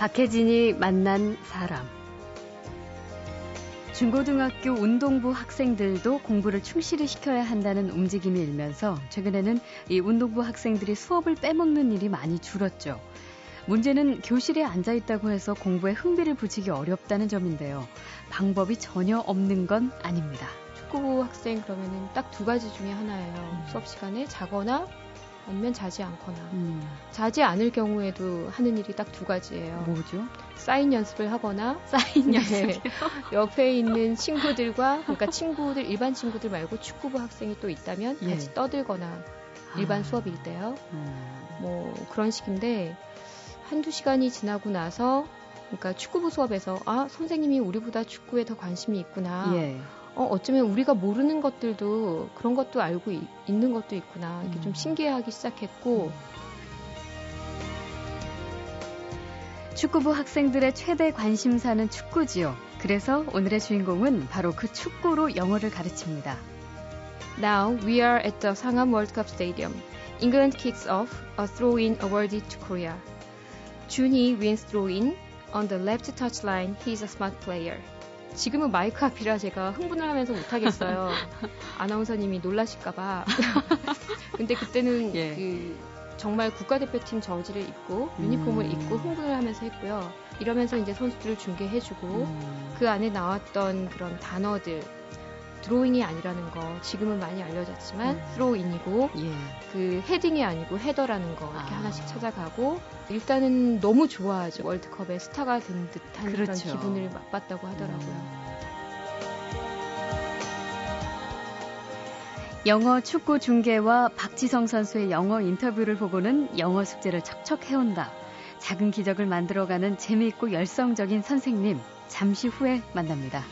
박혜진이 만난 사람. 중고등학교 운동부 학생들도 공부를 충실히 시켜야 한다는 움직임이 일면서 최근에는 이 운동부 학생들이 수업을 빼먹는 일이 많이 줄었죠. 문제는 교실에 앉아 있다고 해서 공부에 흥미를 붙이기 어렵다는 점인데요. 방법이 전혀 없는 건 아닙니다. 축구부 학생 그러면은 딱 두 가지 중에 하나예요. 음. 수업 시간에 자거나 아니면 자지 않거나. 음. 자지 않을 경우에도 하는 일이 딱 두 가지예요. 뭐죠? 사인 연습을 하거나 사인 연습 네. 옆에 있는 친구들과 그러니까 친구들 일반 친구들 말고 축구부 학생이 또 있다면 예. 같이 떠들거나 일반 아. 수업일 때요. 음. 뭐 그런 식인데 한두 시간이 지나고 나서 그러니까 축구부 수업에서 아 선생님이 우리보다 축구에 더 관심이 있구나. 예. 어, 어쩌면 우리가 모르는 것들도 그런 것도 알고 이, 있는 것도 있구나. 이렇게 음. 좀 신기해하기 시작했고. 축구부 학생들의 최대 관심사는 축구지요. 그래서 오늘의 주인공은 바로 그 축구로 영어를 가르칩니다. Now we are at the Sangam World Cup Stadium. England kicks off a throw-in awarded to Korea. Juni wins throw-in. On the left touchline, he's a smart player. 지금은 마이크 앞이라 제가 흥분을 하면서 못하겠어요. 아나운서님이 놀라실까봐. 근데 그때는 예. 그 정말 국가대표팀 저지를 입고 유니폼을 음. 입고 흥분을 하면서 했고요. 이러면서 이제 선수들을 중계해주고 음. 그 안에 나왔던 그런 단어들 드로잉이 아니라는 거 지금은 많이 알려졌지만 음. 스로인이고 예. 그 헤딩이 아니고 헤더라는 거 이렇게 아. 하나씩 찾아가고 일단은 너무 좋아하죠 월드컵의 스타가 된 듯한 그렇죠. 그런 기분을 맛봤다고 하더라고요. 음. 영어 축구 중계와 박지성 선수의 영어 인터뷰를 보고는 영어 숙제를 척척 해온다. 작은 기적을 만들어가는 재미있고 열성적인 선생님. 잠시 후에 만납니다.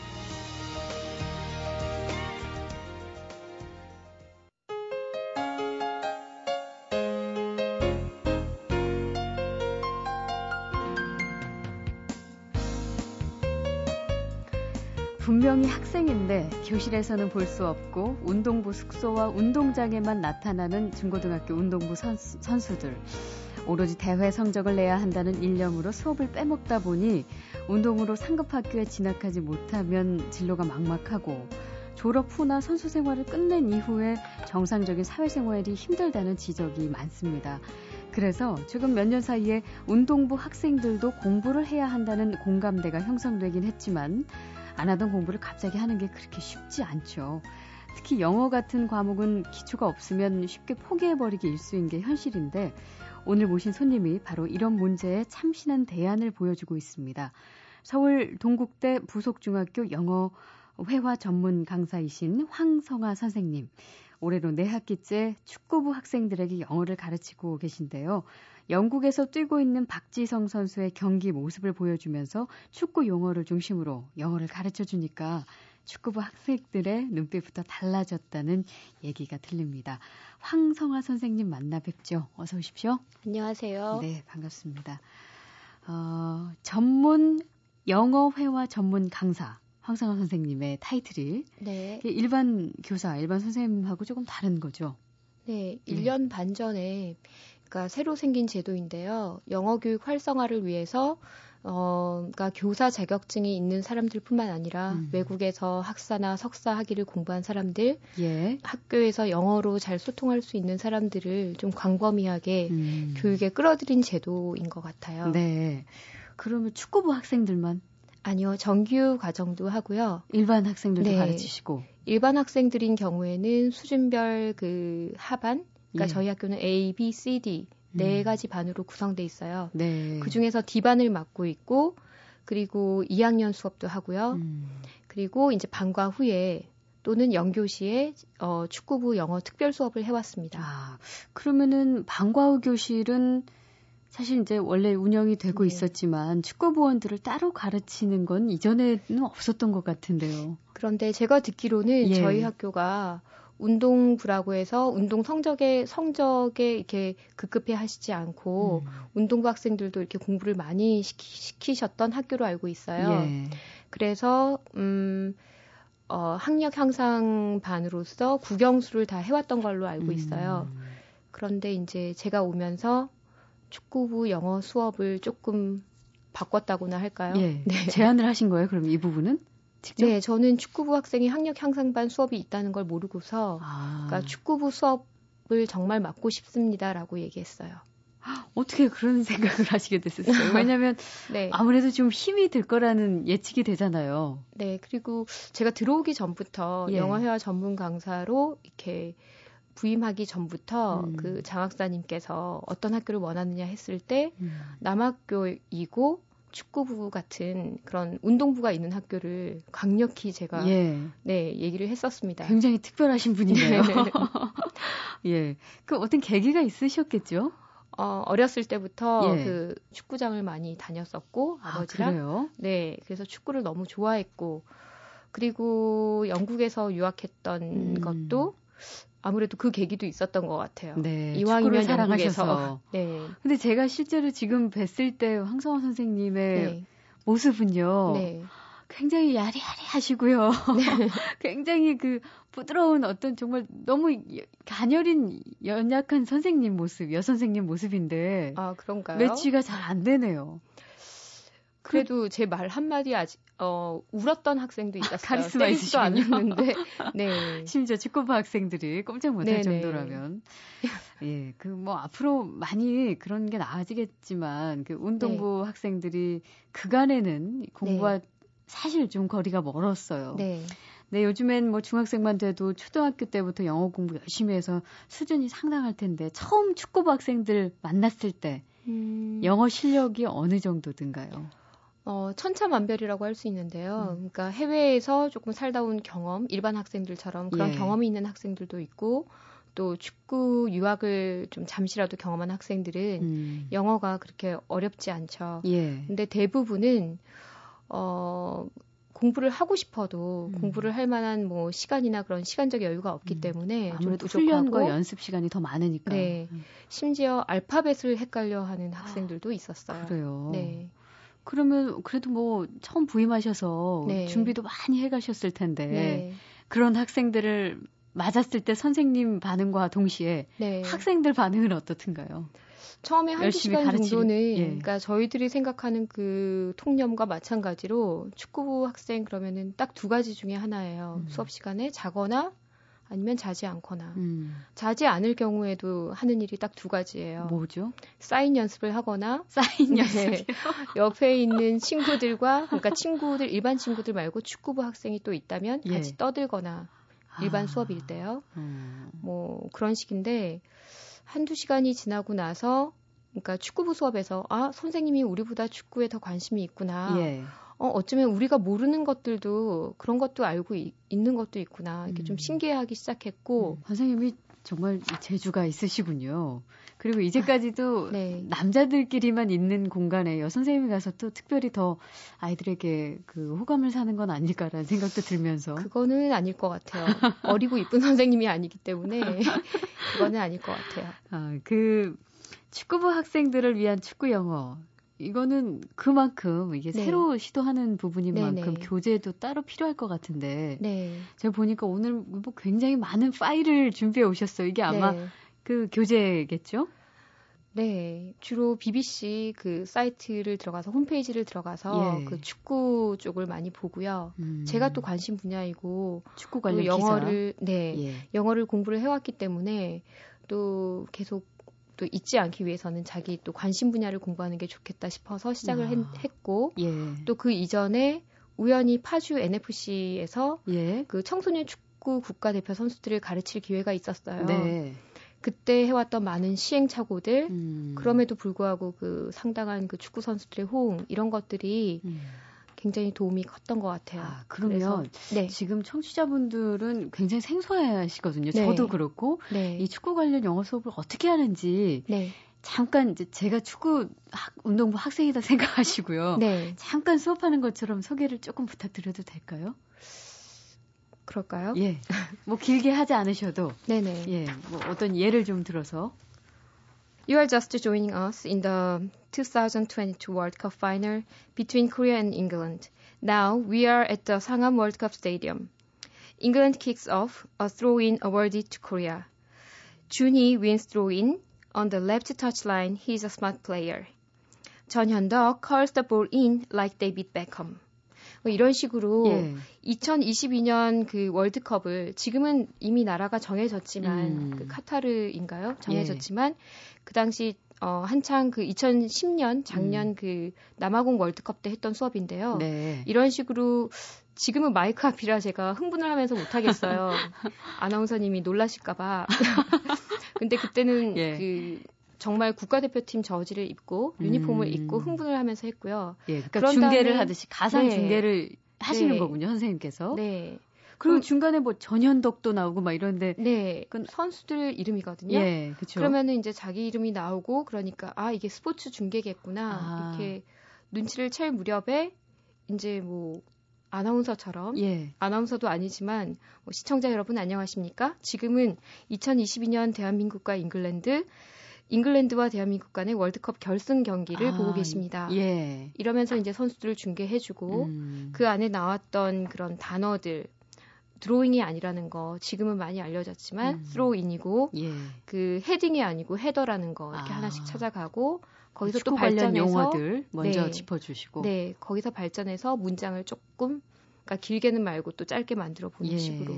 학생인데 교실에서는 볼 수 없고 운동부 숙소와 운동장에만 나타나는 중고등학교 운동부 선수, 선수들. 오로지 대회 성적을 내야 한다는 일념으로 수업을 빼먹다 보니 운동으로 상급 학교에 진학하지 못하면 진로가 막막하고 졸업 후나 선수 생활을 끝낸 이후에 정상적인 사회생활이 힘들다는 지적이 많습니다. 그래서 최근 몇 년 사이에 운동부 학생들도 공부를 해야 한다는 공감대가 형성되긴 했지만 안 하던 공부를 갑자기 하는 게 그렇게 쉽지 않죠. 특히 영어 같은 과목은 기초가 없으면 쉽게 포기해버리기 일수인 게 현실인데 오늘 모신 손님이 바로 이런 문제에 참신한 대안을 보여주고 있습니다. 서울 동국대 부속중학교 영어 회화 전문 강사이신 황성아 선생님. 올해로 4학기째 축구부 학생들에게 영어를 가르치고 계신데요. 영국에서 뛰고 있는 박지성 선수의 경기 모습을 보여주면서 축구 용어를 중심으로 영어를 가르쳐 주니까 축구부 학생들의 눈빛부터 달라졌다는 얘기가 들립니다. 황성아 선생님 만나 뵙죠. 어서 오십시오. 안녕하세요. 네, 반갑습니다. 어, 전문 영어 회화 전문 강사 황성아 선생님의 타이틀이 네. 일반 교사, 일반 선생님하고 조금 다른 거죠. 네, 1년 네. 반 전에 그러니까 새로 생긴 제도인데요. 영어 교육 활성화를 위해서 어, 그러니까 교사 자격증이 있는 사람들뿐만 아니라 음. 외국에서 학사나 석사 학위를 공부한 사람들, 예. 학교에서 영어로 잘 소통할 수 있는 사람들을 좀 광범위하게 음. 교육에 끌어들인 제도인 것 같아요. 네. 그러면 축구부 학생들만 아니요, 정규 과정도 하고요. 일반 학생들도 네. 가르치시고. 일반 학생들인 경우에는 수준별 그 하반, 그러니까 예. 저희 학교는 A, B, C, D 네 음. 가지 반으로 구성돼 있어요. 네. 그 중에서 D반을 맡고 있고 그리고 2학년 수업도 하고요. 음. 그리고 이제 방과 후에 또는 영교시에 어, 축구부 영어 특별 수업을 해왔습니다. 아, 그러면은 방과 후 교실은 사실 이제 원래 운영이 되고 네. 있었지만 축구부원들을 따로 가르치는 건 이전에는 없었던 것 같은데요. 그런데 제가 듣기로는 예. 저희 학교가 운동부라고 해서 운동 성적에 성적에 이렇게 급급해 하시지 않고 음. 운동부 학생들도 이렇게 공부를 많이 시키, 셨던 학교로 알고 있어요. 예. 그래서 음 어, 학력 향상 반으로서 국영수를 다 해왔던 걸로 알고 있어요. 음. 그런데 이제 제가 오면서 축구부 영어 수업을 조금 바꿨다고나 할까요? 예. 네. 제안을 하신 거예요? 그럼 이 부분은? 직접? 네, 저는 축구부 학생이 학력 향상반 수업이 있다는 걸 모르고서 아. 그러니까 축구부 수업을 정말 맡고 싶습니다라고 얘기했어요. 어떻게 그런 생각을 하시게 됐었어요? 왜냐하면 네. 아무래도 좀 힘이 들 거라는 예측이 되잖아요. 네, 그리고 제가 들어오기 전부터 예. 영어회화 전문 강사로 이렇게 부임하기 전부터 음. 그 장학사님께서 어떤 학교를 원하느냐 했을 때 음. 남학교이고 축구부 같은 그런 운동부가 있는 학교를 강력히 제가 예. 네 얘기를 했었습니다. 굉장히 특별하신 분이네요. 네. 예, 그 어떤 계기가 있으셨겠죠? 어, 어렸을 때부터 예. 그 축구장을 많이 다녔었고 아, 아버지랑 그래요? 네 그래서 축구를 너무 좋아했고 그리고 영국에서 유학했던 음. 것도 아무래도 그 계기도 있었던 것 같아요. 네, 이왕이면 사랑하셔서. 네. 근데 제가 실제로 지금 뵀을 때 황성원 선생님의 네. 모습은요. 네. 굉장히 야리야리하시고요. 네. 굉장히 그 부드러운 어떤 정말 너무 가녀린 연약한 선생님 모습, 여선생님 모습인데. 아 그런가요? 매치가 잘 안 되네요. 그래도 그, 제말 한마디 아직 어 울었던 학생도 있었어요. 카리스마 있으시군요. 않았는데. 네. 심지어 축구부 학생들이 꼼짝 못할 네네. 정도라면. 예, 그 뭐 앞으로 많이 그런 게 나아지겠지만 그 운동부 네. 학생들이 그간에는 공부와 네. 사실 좀 거리가 멀었어요. 네. 네, 요즘엔 뭐 중학생만 돼도 초등학교 때부터 영어 공부 열심히 해서 수준이 상당할 텐데 처음 축구부 학생들 만났을 때 음... 영어 실력이 어느 정도든가요? 어, 천차만별이라고 할 수 있는데요. 음. 그러니까 해외에서 조금 살다 온 경험, 일반 학생들처럼 그런 예. 경험이 있는 학생들도 있고 또 축구 유학을 좀 잠시라도 경험한 학생들은 음. 영어가 그렇게 어렵지 않죠. 예. 근데 대부분은 어 공부를 하고 싶어도 음. 공부를 할 만한 뭐 시간이나 그런 시간적 여유가 없기 음. 때문에 아무래도 훈련과 연습 시간이 더 많으니까. 네. 음. 심지어 알파벳을 헷갈려 하는 학생들도 있었어요. 그래요. 네. 그러면 그래도 뭐 처음 부임하셔서 네. 준비도 많이 해가셨을 텐데 네. 그런 학생들을 맞았을 때 선생님 반응과 동시에 네. 학생들 반응은 어떻든가요? 처음에 한두 시간 가르치는, 정도는 예. 그러니까 저희들이 생각하는 그 통념과 마찬가지로 축구부 학생 그러면은 딱 두 가지 중에 하나예요. 음. 수업 시간에 자거나 아니면 자지 않거나 음. 자지 않을 경우에도 하는 일이 딱 두 가지예요. 뭐죠? 사인 연습을 하거나 사인 네. 연습 옆에 있는 친구들과 그러니까 친구들 일반 친구들 말고 축구부 학생이 또 있다면 예. 같이 떠들거나 일반 아. 수업일 때요. 음. 뭐 그런 식인데 한두 시간이 지나고 나서 그러니까 축구부 수업에서 아 선생님이 우리보다 축구에 더 관심이 있구나. 예. 어, 어쩌면 우리가 모르는 것들도 그런 것도 알고 이, 있는 것도 있구나. 이렇게 음. 좀 신기해하기 시작했고. 음, 선생님이 정말 재주가 있으시군요. 그리고 이제까지도 네. 남자들끼리만 있는 공간에 여선생님이 가서 또 특별히 더 아이들에게 그 호감을 사는 건 아닐까라는 생각도 들면서. 그거는 아닐 것 같아요. 어리고 이쁜 선생님이 아니기 때문에 그거는 아닐 것 같아요. 아, 그 축구부 학생들을 위한 축구 영어 이거는 그만큼 이게 네. 새로 시도하는 부분인 네네. 만큼 교재도 따로 필요할 것 같은데 네. 제가 보니까 오늘 뭐 굉장히 많은 파일을 준비해 오셨어요. 이게 아마 네. 그 교재겠죠? 네, 주로 BBC 그 사이트를 들어가서 홈페이지를 들어가서 예. 그 축구 쪽을 많이 보고요. 음. 제가 또 관심 분야이고 축구 관련 영어를 기사. 네, 예. 영어를 공부를 해왔기 때문에 또 계속 또 잊지 않기 위해서는 자기 또 관심 분야를 공부하는 게 좋겠다 싶어서 시작을 아, 했고 예. 또그 이전에 우연히 파주 NFC에서 예. 그 청소년 축구 국가대표 선수들을 가르칠 기회가 있었어요. 네. 그때 해왔던 많은 시행착오들, 음. 그럼에도 불구하고 그 상당한 그 축구 선수들의 호응 이런 것들이 음. 굉장히 도움이 컸던 것 같아요. 아, 그러면 그래서, 네. 지금 청취자분들은 굉장히 생소하시거든요. 네. 저도 그렇고 네. 이 축구 관련 영어 수업을 어떻게 하는지 네. 잠깐 이제 제가 축구 학, 운동부 학생이다 생각하시고요. 네. 잠깐 수업하는 것처럼 소개를 조금 부탁드려도 될까요? 그럴까요? 예. 뭐 길게 하지 않으셔도. 네네. 예. 뭐 어떤 예를 좀 들어서. You are just joining us in the 2022 World Cup final between Korea and England. Now we are at the Sangam World Cup Stadium. England kicks off a throw-in awarded to Korea. Juni wins throw-in on the left touchline. He's a smart player. John Hyun-duk curls the ball in like David Beckham. 뭐 이런 식으로 예. 2022년 그 월드컵을 지금은 이미 나라가 정해졌지만 음. 그 카타르인가요? 정해졌지만 예. 그 당시 어 한창 그 2010년 작년 음. 그 남아공 월드컵 때 했던 수업인데요. 네. 이런 식으로 지금은 마이크 앞이라 제가 흥분을 하면서 못 하겠어요. 아나운서님이 놀라실까봐. 근데 그때는 예. 그 정말 국가대표팀 저지를 입고 유니폼을 음. 입고 흥분을 하면서 했고요. 예, 그러니까 중계를 하듯이 가상 네. 중계를 하시는 네. 거군요, 선생님께서. 네. 그리고 그, 중간에 뭐 전현덕도 나오고 막 이런데 네. 그 선수들 이름이거든요. 예, 그렇죠. 그러면은 이제 자기 이름이 나오고 그러니까 아, 이게 스포츠 중계겠구나. 아. 이렇게 눈치를 챌 무렵에 이제 뭐 아나운서처럼 예. 아나운서도 아니지만 뭐 시청자 여러분 안녕하십니까? 지금은 2022년 대한민국과 잉글랜드 잉글랜드와 대한민국 간의 월드컵 결승 경기를 아, 보고 계십니다. 예. 이러면서 이제 선수들을 중계해주고 음. 그 안에 나왔던 그런 단어들 드로잉이 아니라는 거 지금은 많이 알려졌지만 음. 스로인이고 예. 그 헤딩이 아니고 헤더라는 거 이렇게 아. 하나씩 찾아가고 거기서 또 발전해서 용어들 먼저 네, 짚어주시고 네 거기서 발전해서 문장을 조금 그러니까 길게는 말고 또 짧게 만들어 보는 예. 식으로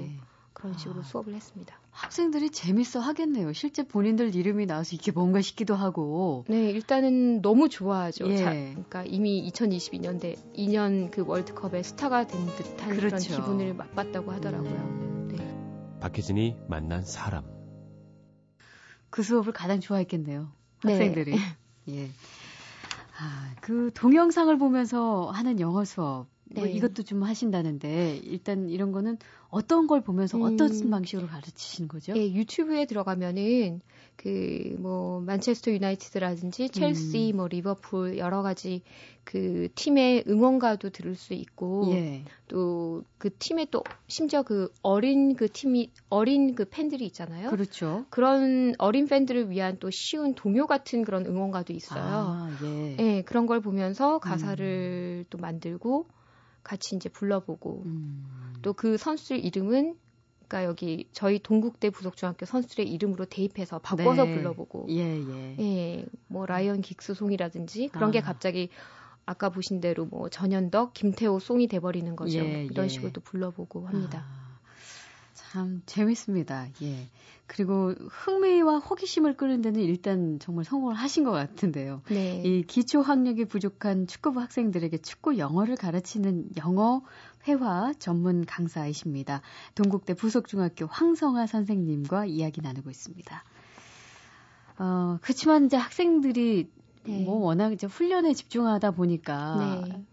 그런 식으로 아. 수업을 했습니다. 학생들이 재밌어 하겠네요. 실제 본인들 이름이 나와서 이게 뭔가 싶기도 하고. 네, 일단은 너무 좋아하죠. 예. 자, 그러니까 이미 2022년대 2년 그 월드컵의 스타가 된 듯한 그렇죠. 그런 기분을 맛봤다고 하더라고요. 음. 네. 박혜진이 만난 사람. 그 수업을 가장 좋아했겠네요. 네. 학생들이. 네. 예. 아, 그 동영상을 보면서 하는 영어 수업. 뭐 네. 이것도 좀 하신다는데 일단 이런 거는 어떤 걸 보면서 음, 어떤 방식으로 가르치시는 거죠? 예, 유튜브에 들어가면은 그 뭐 만체스터 유나이티드라든지 첼시, 음. 뭐 리버풀 여러 가지 그 팀의 응원가도 들을 수 있고 예. 또그 팀에 또 심지어 그 어린 그 팀이 어린 그 팬들이 있잖아요. 그렇죠. 그런 어린 팬들을 위한 또 쉬운 동요 같은 그런 응원가도 있어요. 아, 예. 예, 그런 걸 보면서 가사를 음. 또 만들고 같이 이제 불러보고 음. 또그 선수들 이름은 그러니까 여기 저희 동국대 부속중학교 선수들의 이름으로 대입해서 바꿔서 네. 불러보고 예, 예. 예, 뭐 라이언 긱스 송이라든지 그런 아. 게 갑자기 아까 보신 대로 뭐 전현덕, 김태호 송이 돼버리는 거죠. 예, 이런 예. 식으로 도 불러보고 합니다. 아. 참 재밌습니다. 예. 그리고 흥미와 호기심을 끄는 데는 일단 정말 성공을 하신 것 같은데요. 네. 이 기초 학력이 부족한 축구부 학생들에게 축구 영어를 가르치는 영어 회화 전문 강사이십니다. 동국대 부속중학교 황성아 선생님과 이야기 나누고 있습니다. 어, 그렇지만 이제 학생들이 네. 뭐 워낙 이제 훈련에 집중하다 보니까 네.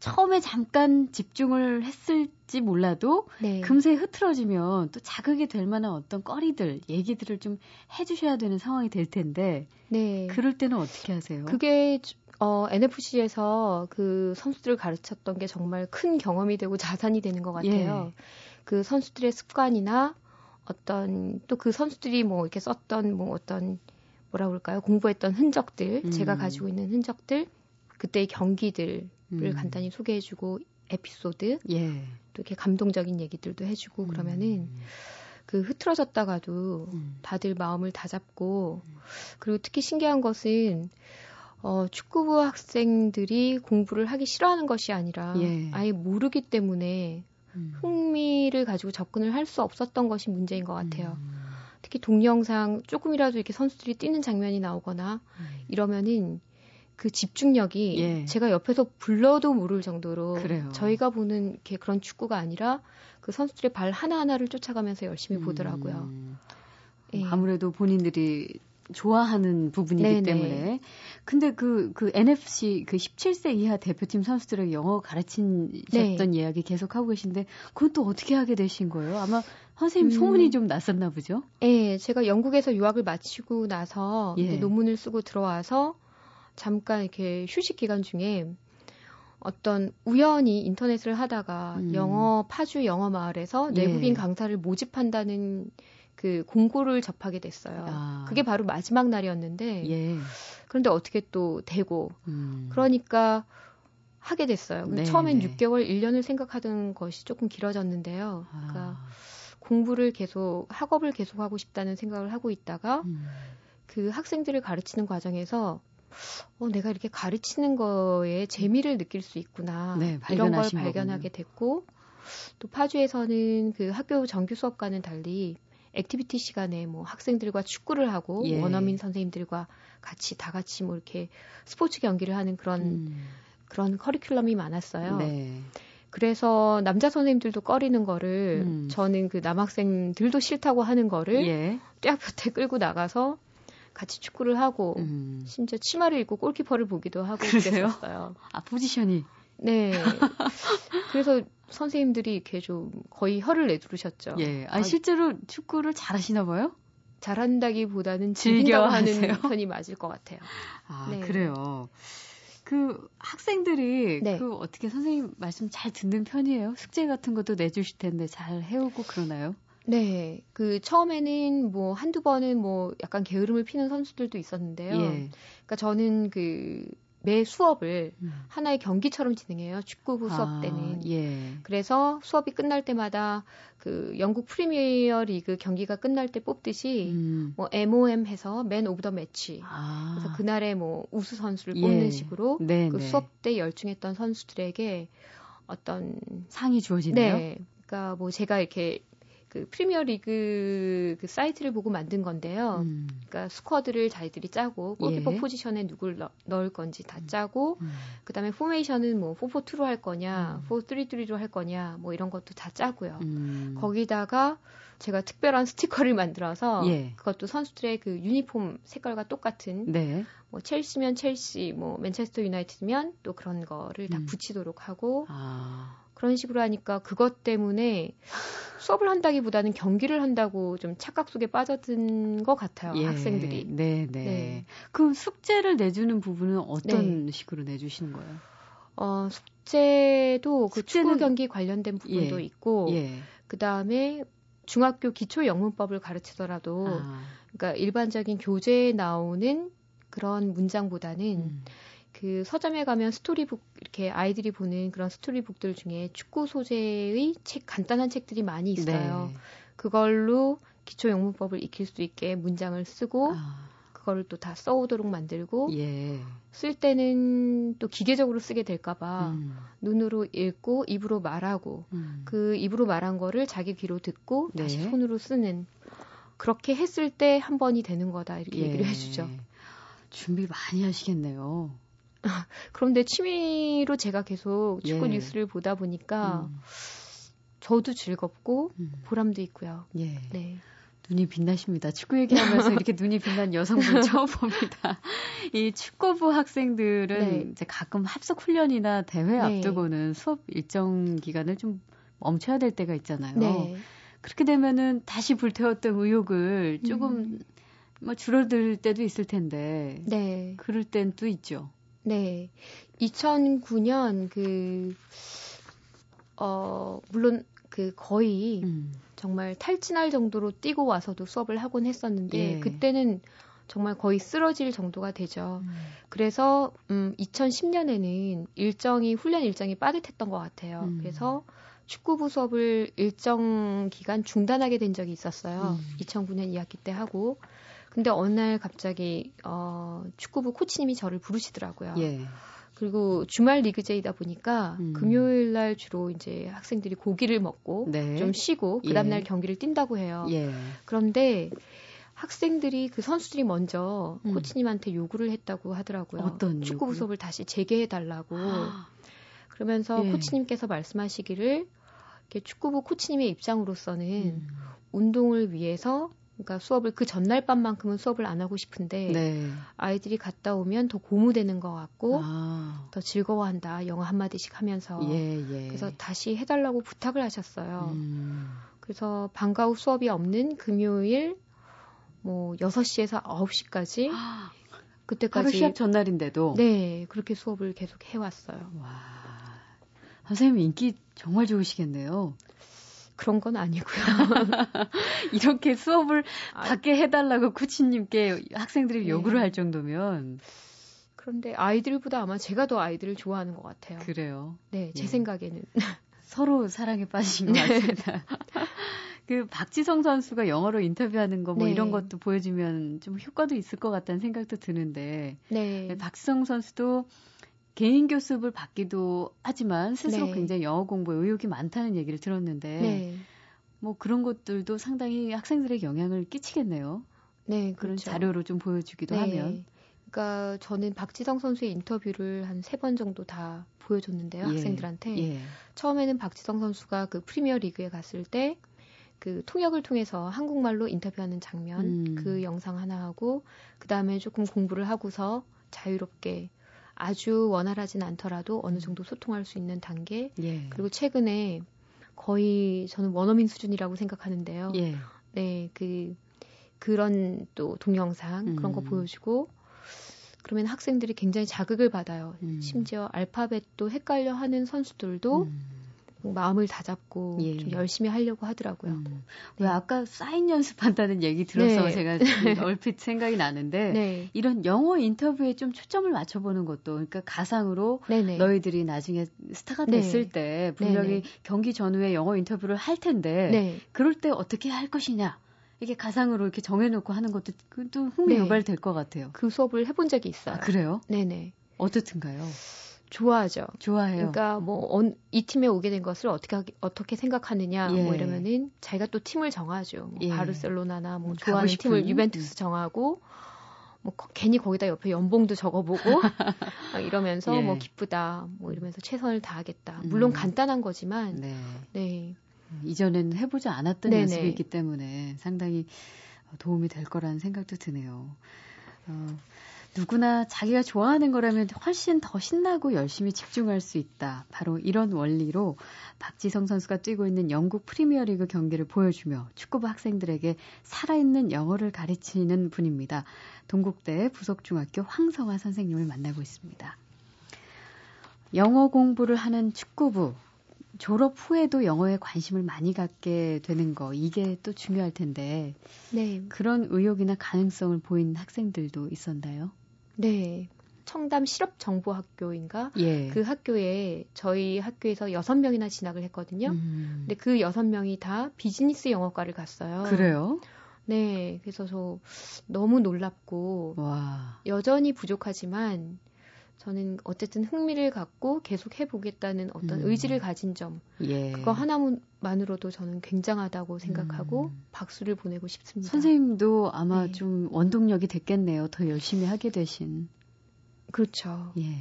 처음에 잠깐 집중을 했을지 몰라도 네. 금세 흐트러지면 또 자극이 될 만한 어떤 꺼리들, 얘기들을 좀 해주셔야 되는 상황이 될 텐데, 네. 그럴 때는 어떻게 하세요? 그게 어, NFC에서 그 선수들을 가르쳤던 게 정말 큰 경험이 되고 자산이 되는 것 같아요. 예. 그 선수들의 습관이나 어떤 또 그 선수들이 뭐 이렇게 썼던 뭐 어떤 뭐라 그럴까요? 공부했던 흔적들, 음. 제가 가지고 있는 흔적들, 그때의 경기들, 음. 간단히 소개해주고 에피소드 예. 또 이렇게 감동적인 얘기들도 해주고 음. 그러면은 그 흐트러졌다가도 음. 다들 마음을 다잡고 음. 그리고 특히 신기한 것은 어, 축구부 학생들이 공부를 하기 싫어하는 것이 아니라 예. 아예 모르기 때문에 음. 흥미를 가지고 접근을 할 수 없었던 것이 문제인 것 같아요. 음. 특히 동영상 조금이라도 이렇게 선수들이 뛰는 장면이 나오거나 음. 이러면은 그 집중력이 예. 제가 옆에서 불러도 모를 정도로 그래요. 저희가 보는 이렇게 그런 축구가 아니라 그 선수들의 발 하나하나를 쫓아가면서 열심히 음. 보더라고요. 예. 아무래도 본인들이 좋아하는 부분이기 네네. 때문에. 근데 그, 그 NFC, 그 17세 이하 대표팀 선수들에게 영어 가르치셨던 네. 이야기 계속 하고 계신데, 그건 또 어떻게 하게 되신 거예요? 아마 선생님 음. 소문이 좀 났었나 보죠? 네, 제가 영국에서 유학을 마치고 나서 예. 논문을 쓰고 들어와서 잠깐 이렇게 휴식 기간 중에 어떤 우연히 인터넷을 하다가 음. 영어 파주 영어 마을에서 예. 내국인 강사를 모집한다는 그 공고를 접하게 됐어요. 아. 그게 바로 마지막 날이었는데 예. 그런데 어떻게 또 되고 음. 그러니까 하게 됐어요. 네, 처음엔 네. 6개월, 1년을 생각하던 것이 조금 길어졌는데요. 아. 그러니까 공부를 계속 학업을 계속하고 싶다는 생각을 하고 있다가 음. 그 학생들을 가르치는 과정에서 어, 내가 이렇게 가르치는 거에 재미를 느낄 수 있구나. 네, 이런 걸 발견하게 거군요. 됐고 또 파주에서는 그 학교 정규 수업과는 달리 activity 시간에 뭐 학생들과 축구를 하고 예. 원어민 선생님들과 같이 다 같이 뭐 이렇게 스포츠 경기를 하는 그런 음, 그런 커리큘럼이 많았어요. 네. 그래서 남자 선생님들도 꺼리는 거를 음. 저는 그 남학생들도 싫다고 하는 거를 예. 땡볕에 끌고 나가서 같이 축구를 하고 음. 심지어 치마를 입고 골키퍼를 보기도 하고? 그랬었어요. 아, 포지션이. 네. 그래서 선생님들이 이렇게 좀 거의 혀를 내두르셨죠. 예. 아, 아, 실제로 축구를 잘하시나 봐요? 잘한다기보다는 즐겨 즐긴다고 하는 하세요? 편이 맞을 것 같아요. 아, 네. 그래요. 그 학생들이 네. 그 어떻게 선생님 말씀 잘 듣는 편이에요? 숙제 같은 것도 내주실 텐데 잘 해오고 그러나요? 네. 그 처음에는 뭐 한두 번은 뭐 약간 게으름을 피는 선수들도 있었는데요. 예. 그러니까 저는 그 매 수업을 음. 하나의 경기처럼 진행해요. 축구부 수업 아, 때는. 예. 그래서 수업이 끝날 때마다 그 영국 프리미어 리그 경기가 끝날 때 뽑듯이 음. 뭐 MOM 해서 man of the match. 아. 그래서 그날의 뭐 우수 선수를 예. 뽑는 식으로 네, 그 네. 수업 때 열중했던 선수들에게 어떤 상이 주어지네요. 네. 그러니까 뭐 제가 이렇게 그 프리미어 리그 그 사이트를 보고 만든 건데요. 음. 그러니까 squad를 자기들이 짜고 골키퍼 예. 포지션에 누굴 넣, 넣을 건지 다 짜고 음. 그다음에 포메이션은 뭐 4-4-2로 할 거냐, 음. 4-3-3로 할 거냐, 뭐 이런 것도 다 짜고요. 음. 거기다가 제가 특별한 스티커를 만들어서 예. 그것도 선수들의 그 유니폼 색깔과 똑같은 네. 뭐 첼시면 첼시, 뭐 맨체스터 유나이티드면 또 그런 거를 다 음. 붙이도록 하고 아. 그런 식으로 하니까 그것 때문에 수업을 한다기보다는 경기를 한다고 좀 착각 속에 빠져든 것 같아요. 예. 학생들이. 네, 네. 네. 그럼 숙제를 내주는 부분은 어떤 식으로 내주시는 거예요? 어, 숙제도 그 숙제는- 축구 경기 관련된 부분도 예. 있고 예. 그 다음에 중학교 기초 영문법을 가르치더라도 아. 그러니까 일반적인 교재에 나오는 그런 문장보다는 음. 그 서점에 가면 스토리북 이렇게 아이들이 보는 그런 스토리북들 중에 축구 소재의 책 간단한 책들이 많이 있어요. 네. 그걸로 기초 영문법을 익힐 수 있게 문장을 쓰고 아. 그거를 또 다 써오도록 만들고 예. 쓸 때는 또 기계적으로 쓰게 될까봐 음. 눈으로 읽고 입으로 말하고 음. 그 입으로 말한 거를 자기 귀로 듣고 네. 다시 손으로 쓰는 그렇게 했을 때 한 번이 되는 거다 이렇게 예. 얘기를 해주죠. 준비 많이 하시겠네요. 그런데 취미로 제가 계속 축구 예. 뉴스를 보다 보니까 음. 저도 즐겁고 음. 보람도 있고요. 예. 네. 눈이 빛나십니다. 축구 얘기하면서 이렇게 눈이 빛난 여성분 처음 봅니다. 이 축구부 학생들은 네. 이제 가끔 합숙 훈련이나 대회 네. 앞두고는 수업 일정 기간을 좀 멈춰야 될 때가 있잖아요. 네. 그렇게 되면은 다시 불태웠던 의욕을 조금 음. 뭐 줄어들 때도 있을 텐데 네. 그럴 땐 또 있죠. 네. 2009년 그, 어, 물론 그 거의 음. 정말 탈진할 정도로 뛰고 와서도 수업을 하곤 했었는데 예. 그때는 정말 거의 쓰러질 정도가 되죠. 그래서 음 2010년에는 일정이 훈련 일정이 빠듯했던 것 같아요. 음. 그래서 축구부 수업을 일정 기간 중단하게 된 적이 있었어요. 음. 2009년 2학기 때 하고 근데 어느 날 갑자기 어 축구부 코치님이 저를 부르시더라고요. 예. 그리고 주말 리그제이다 보니까 음. 금요일 날 주로 이제 학생들이 고기를 먹고 네. 좀 쉬고 그 다음 예. 날 경기를 뛴다고 해요. 예. 그런데 학생들이 그 선수들이 먼저 음. 코치님한테 요구를 했다고 하더라고요. 어떤 축구부 요구? 수업을 다시 재개해 달라고. 그러면서 예. 코치님께서 말씀하시기를 축구부 코치님의 입장으로서는 음. 운동을 위해서 그러니까 수업을 그 전날 밤만큼은 수업을 안 하고 싶은데 네. 아이들이 갔다 오면 더 고무되는 것 같고 아. 더 즐거워한다 영어 한 마디씩 하면서 예, 예. 그래서 다시 해달라고 부탁을 하셨어요. 음. 그래서 방과 후 수업이 없는 금요일 뭐 6시에서 9시까지 그때까지 하루 시합 전날인데도 네, 그렇게 수업을 계속 해왔어요. 와. 선생님 인기 정말 좋으시겠네요. 그런 건 아니고요. 이렇게 수업을 아. 받게 해달라고 코치님께 학생들이 네. 요구를 할 정도면 그런데 아이들보다 아마 제가 더 아이들을 좋아하는 것 같아요. 그래요. 네, 제 예. 생각에는. 서로 사랑에 빠지신 것 같습니다. 그 박지성 선수가 영어로 인터뷰하는 거뭐 네. 이런 것도 보여주면 좀 효과도 있을 것 같다는 생각도 드는데 네. 박지성 선수도 개인 교습을 받기도 하지만 스스로 네. 굉장히 영어 공부에 의욕이 많다는 얘기를 들었는데 네. 뭐 그런 것들도 상당히 학생들에게 영향을 끼치겠네요. 네, 그런 그렇죠. 자료로 좀 보여주기도 네. 하면. 그러니까 저는 박지성 선수의 인터뷰를 한 세 번 정도 다 보여줬는데요, 예, 학생들한테. 예. 처음에는 박지성 선수가 그 프리미어 리그에 갔을 때 그 통역을 통해서 한국말로 인터뷰하는 장면 음. 그 영상 하나 하고 그 다음에 조금 공부를 하고서 자유롭게 아주 원활하진 않더라도 어느 정도 소통할 수 있는 단계 예. 그리고 최근에 거의 저는 원어민 수준이라고 생각하는데요. 예. 네, 그 그런 또 동영상 그런 거 음. 보여주고 그러면 학생들이 굉장히 자극을 받아요. 음. 심지어 알파벳도 헷갈려 하는 선수들도 음. 마음을 다잡고 예. 좀 열심히 하려고 하더라고요. 음. 왜 아까 사인 연습한다는 얘기 들어서 네. 제가 좀 얼핏 생각이 나는데 네, 이런 영어 인터뷰에 좀 초점을 맞춰보는 것도 그러니까 가상으로 네네. 너희들이 나중에 스타가 네. 됐을 때 분명히 네네. 경기 전후에 영어 인터뷰를 할 텐데 네, 그럴 때 어떻게 할 것이냐 이게 가상으로 이렇게 정해놓고 하는 것도 그것도 흥미 네. 유발될 것 같아요. 그 수업을 해본 적이 있어요. 아, 그래요? 네네. 어떻든가요? 좋아하죠. 좋아해요. 그러니까 뭐 이 팀에 오게 된 것을 어떻게 어떻게 생각하느냐 예. 뭐 이러면은 자기가 또 팀을 정하죠. 뭐 예. 바르셀로나나 뭐 음, 좋아하는 싶은, 팀을 유벤투스 정하고 뭐 거- 괜히 거기다 옆에 연봉도 적어보고 막 이러면서 예. 뭐 기쁘다 뭐 이러면서 최선을 다하겠다. 물론 음. 간단한 거지만 네. 네. 이전에는 해보지 않았던 네네. 연습이 있기 때문에 상당히 도움이 될 거라는 생각도 드네요. 어, 누구나 자기가 좋아하는 거라면 훨씬 더 신나고 열심히 집중할 수 있다. 바로 이런 원리로 박지성 선수가 뛰고 있는 영국 프리미어리그 경기를 보여주며 축구부 학생들에게 살아있는 영어를 가르치는 분입니다. 동국대 부속중학교 황성화 선생님을 만나고 있습니다. 영어 공부를 하는 축구부 졸업 후에도 영어에 관심을 많이 갖게 되는 거 이게 또 중요할 텐데 네. 그런 의욕이나 가능성을 보인 학생들도 있었나요? 네. 청담 실업정보학교인가? 예. 그 학교에 저희 학교에서 여섯 명이나 진학을 했거든요. 음, 근데 그 여섯 명이 다 비즈니스 영어과를 갔어요. 그래요? 네. 그래서 저 너무 놀랍고 와. 여전히 부족하지만 저는 어쨌든 흥미를 갖고 계속 해보겠다는 어떤 음. 의지를 가진 점 예. 그거 하나만으로도 저는 굉장하다고 생각하고 음. 박수를 보내고 싶습니다. 선생님도 아마 네. 좀 원동력이 됐겠네요. 더 열심히 하게 되신. 그렇죠. 예.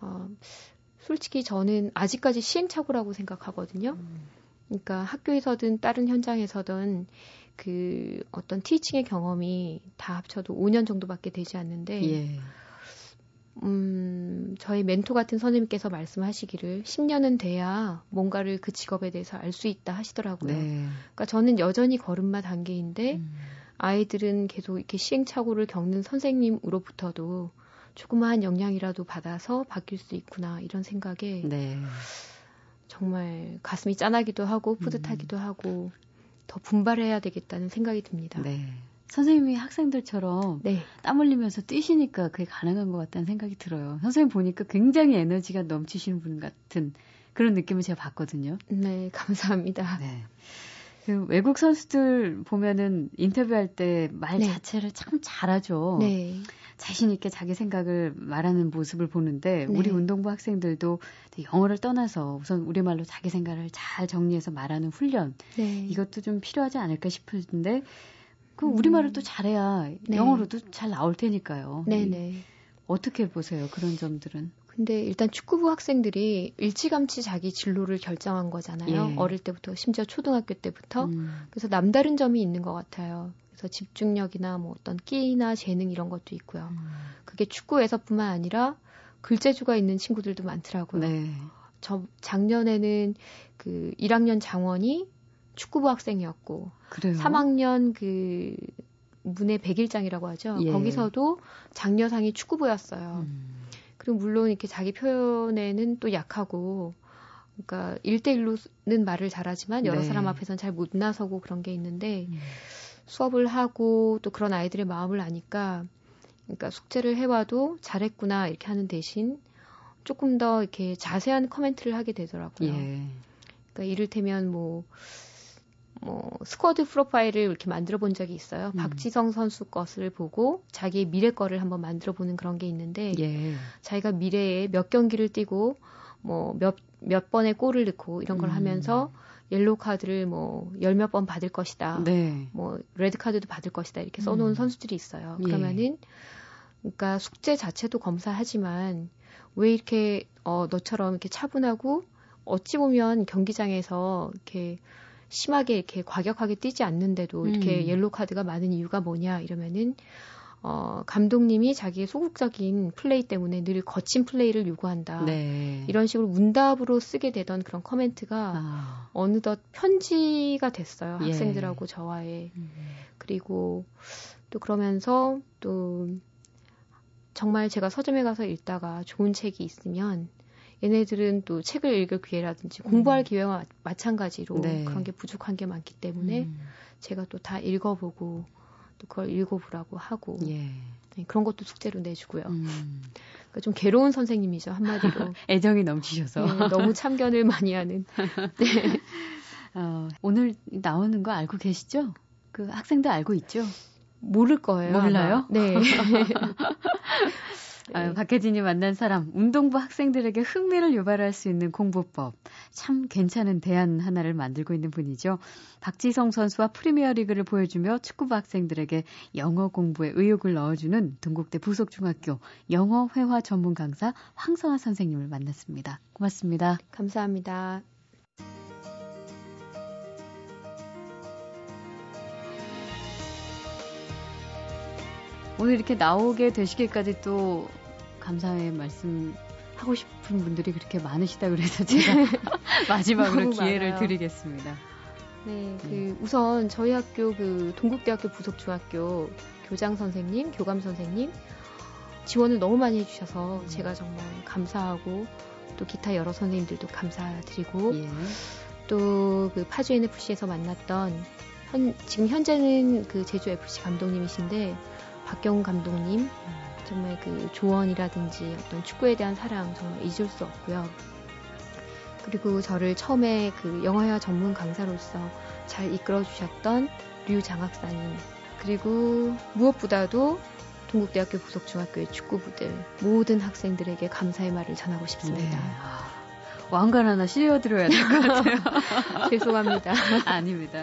어, 솔직히 저는 아직까지 시행착오라고 생각하거든요. 음. 그러니까 학교에서든 다른 현장에서든 그 어떤 티칭의 경험이 다 합쳐도 5년 정도밖에 되지 않는데 예. 음, 저희 멘토 같은 선생님께서 말씀하시기를 10년은 돼야 뭔가를 그 직업에 대해서 알 수 있다 하시더라고요. 네. 그러니까 저는 여전히 걸음마 단계인데 음. 아이들은 계속 이렇게 시행착오를 겪는 선생님으로부터도 조그마한 영향이라도 받아서 바뀔 수 있구나 이런 생각에 네. 정말 가슴이 짠하기도 하고 뿌듯하기도 하고 더 분발해야 되겠다는 생각이 듭니다. 네. 선생님이 학생들처럼 네. 땀 흘리면서 뛰시니까 그게 가능한 것 같다는 생각이 들어요. 선생님 보니까 굉장히 에너지가 넘치시는 분 같은 그런 느낌을 제가 봤거든요. 네, 감사합니다. 네. 그 외국 선수들 보면은 인터뷰할 때 말 네. 자체를 참 잘하죠. 네. 자신 있게 자기 생각을 말하는 모습을 보는데 네. 우리 운동부 학생들도 영어를 떠나서 우선 우리말로 자기 생각을 잘 정리해서 말하는 훈련 네. 이것도 좀 필요하지 않을까 싶은데 그 음. 우리말을 또 잘해야 네. 영어로도 잘 나올 테니까요. 네, 네. 어떻게 보세요? 그런 점들은. 근데 일단 축구부 학생들이 일찌감치 자기 진로를 결정한 거잖아요. 예. 어릴 때부터 심지어 초등학교 때부터. 음. 그래서 남다른 점이 있는 것 같아요. 그래서 집중력이나 뭐 어떤 끼나 재능 이런 것도 있고요. 음. 그게 축구에서뿐만 아니라 글재주가 있는 친구들도 많더라고요. 네. 저 작년에는 그 1학년 장원이 축구부 학생이었고 그래요. 3학년 그 문해 백일장이라고 하죠. 예. 거기서도 장려상이 축구부였어요. 음. 그리고 물론 이렇게 자기 표현에는 또 약하고 그러니까 1대1로는 말을 잘하지만 여러 네. 사람 앞에서는 잘못 나서고 그런 게 있는데 음. 수업을 하고 또 그런 아이들의 마음을 아니까 그러니까 숙제를 해와도 잘했구나 이렇게 하는 대신 조금 더 이렇게 자세한 코멘트를 하게 되더라고요. 예. 그러니까 이를테면 뭐 뭐 squad profile을 이렇게 만들어 본 적이 있어요. 음. 박지성 선수 것을 보고 자기의 미래 거를 한번 만들어 보는 그런 게 있는데 예. 자기가 미래에 몇 경기를 뛰고 뭐 몇 몇 번의 골을 넣고 이런 걸 음. 하면서 옐로우 카드를 뭐 열 몇 번 받을 것이다. 네. 뭐 레드 카드도 받을 것이다. 이렇게 써 놓은 음. 선수들이 있어요. 예. 그러면은 그러니까 숙제 자체도 검사하지만 왜 이렇게 어 너처럼 이렇게 차분하고 어찌 보면 경기장에서 이렇게 심하게 이렇게 과격하게 뛰지 않는데도 이렇게 음. 옐로 카드가 많은 이유가 뭐냐 이러면은 어, 감독님이 자기의 소극적인 플레이 때문에 늘 거친 플레이를 요구한다. 네. 이런 식으로 문답으로 쓰게 되던 그런 커멘트가 아. 어느덧 편지가 됐어요. 예. 학생들하고 저와의. 음. 그리고 또 그러면서 또 정말 제가 서점에 가서 읽다가 좋은 책이 있으면 얘네들은 또 책을 읽을 기회라든지 공부할 음. 기회와 마찬가지로 네. 그런 게 부족한 게 많기 때문에 음. 제가 또 다 읽어보고 또 그걸 읽어보라고 하고 예. 네, 그런 것도 숙제로 내주고요. 음. 그러니까 좀 괴로운 선생님이죠 한마디로. 애정이 넘치셔서 네, 너무 참견을 많이 하는. 네. 어, 오늘 나오는 거 알고 계시죠? 그 학생들 알고 있죠? 모를 거예요. 몰라요? 아마. 네. 아, 박혜진이 만난 사람, 운동부 학생들에게 흥미를 유발할 수 있는 공부법. 참 괜찮은 대안 하나를 만들고 있는 분이죠. 박지성 선수와 프리미어 리그를 보여주며 축구부 학생들에게 영어 공부에 의욕을 넣어주는 동국대 부속중학교 영어 회화 전문 강사 황성아 선생님을 만났습니다. 고맙습니다. 감사합니다. 오늘 이렇게 나오게 되시기까지 또 감사의 말씀 하고 싶은 분들이 그렇게 많으시다 그래서 제가 마지막으로 기회를 많아요. 드리겠습니다. 네, 그 네. 우선 저희 학교 그 동국대학교 부속중학교 교장 선생님, 교감 선생님 지원을 너무 많이 해주셔서 음. 제가 정말 감사하고 또 기타 여러 선생님들도 감사드리고 예. 또그 파주 NFC에서 만났던 현, 지금 현재는 그 제주 FC 감독님이신데 박경 감독님 정말 그 조언이라든지 어떤 축구에 대한 사랑 정말 잊을 수 없고요. 그리고 저를 처음에 그 영화회화 전문 강사로서 잘 이끌어 주셨던 류 장학사님 그리고 무엇보다도 동국대학교 부속중학교의 축구부들 모든 학생들에게 감사의 말을 전하고 싶습니다. 네. 왕관 하나 씌워드려야 될 것 같아요. 죄송합니다. 아닙니다.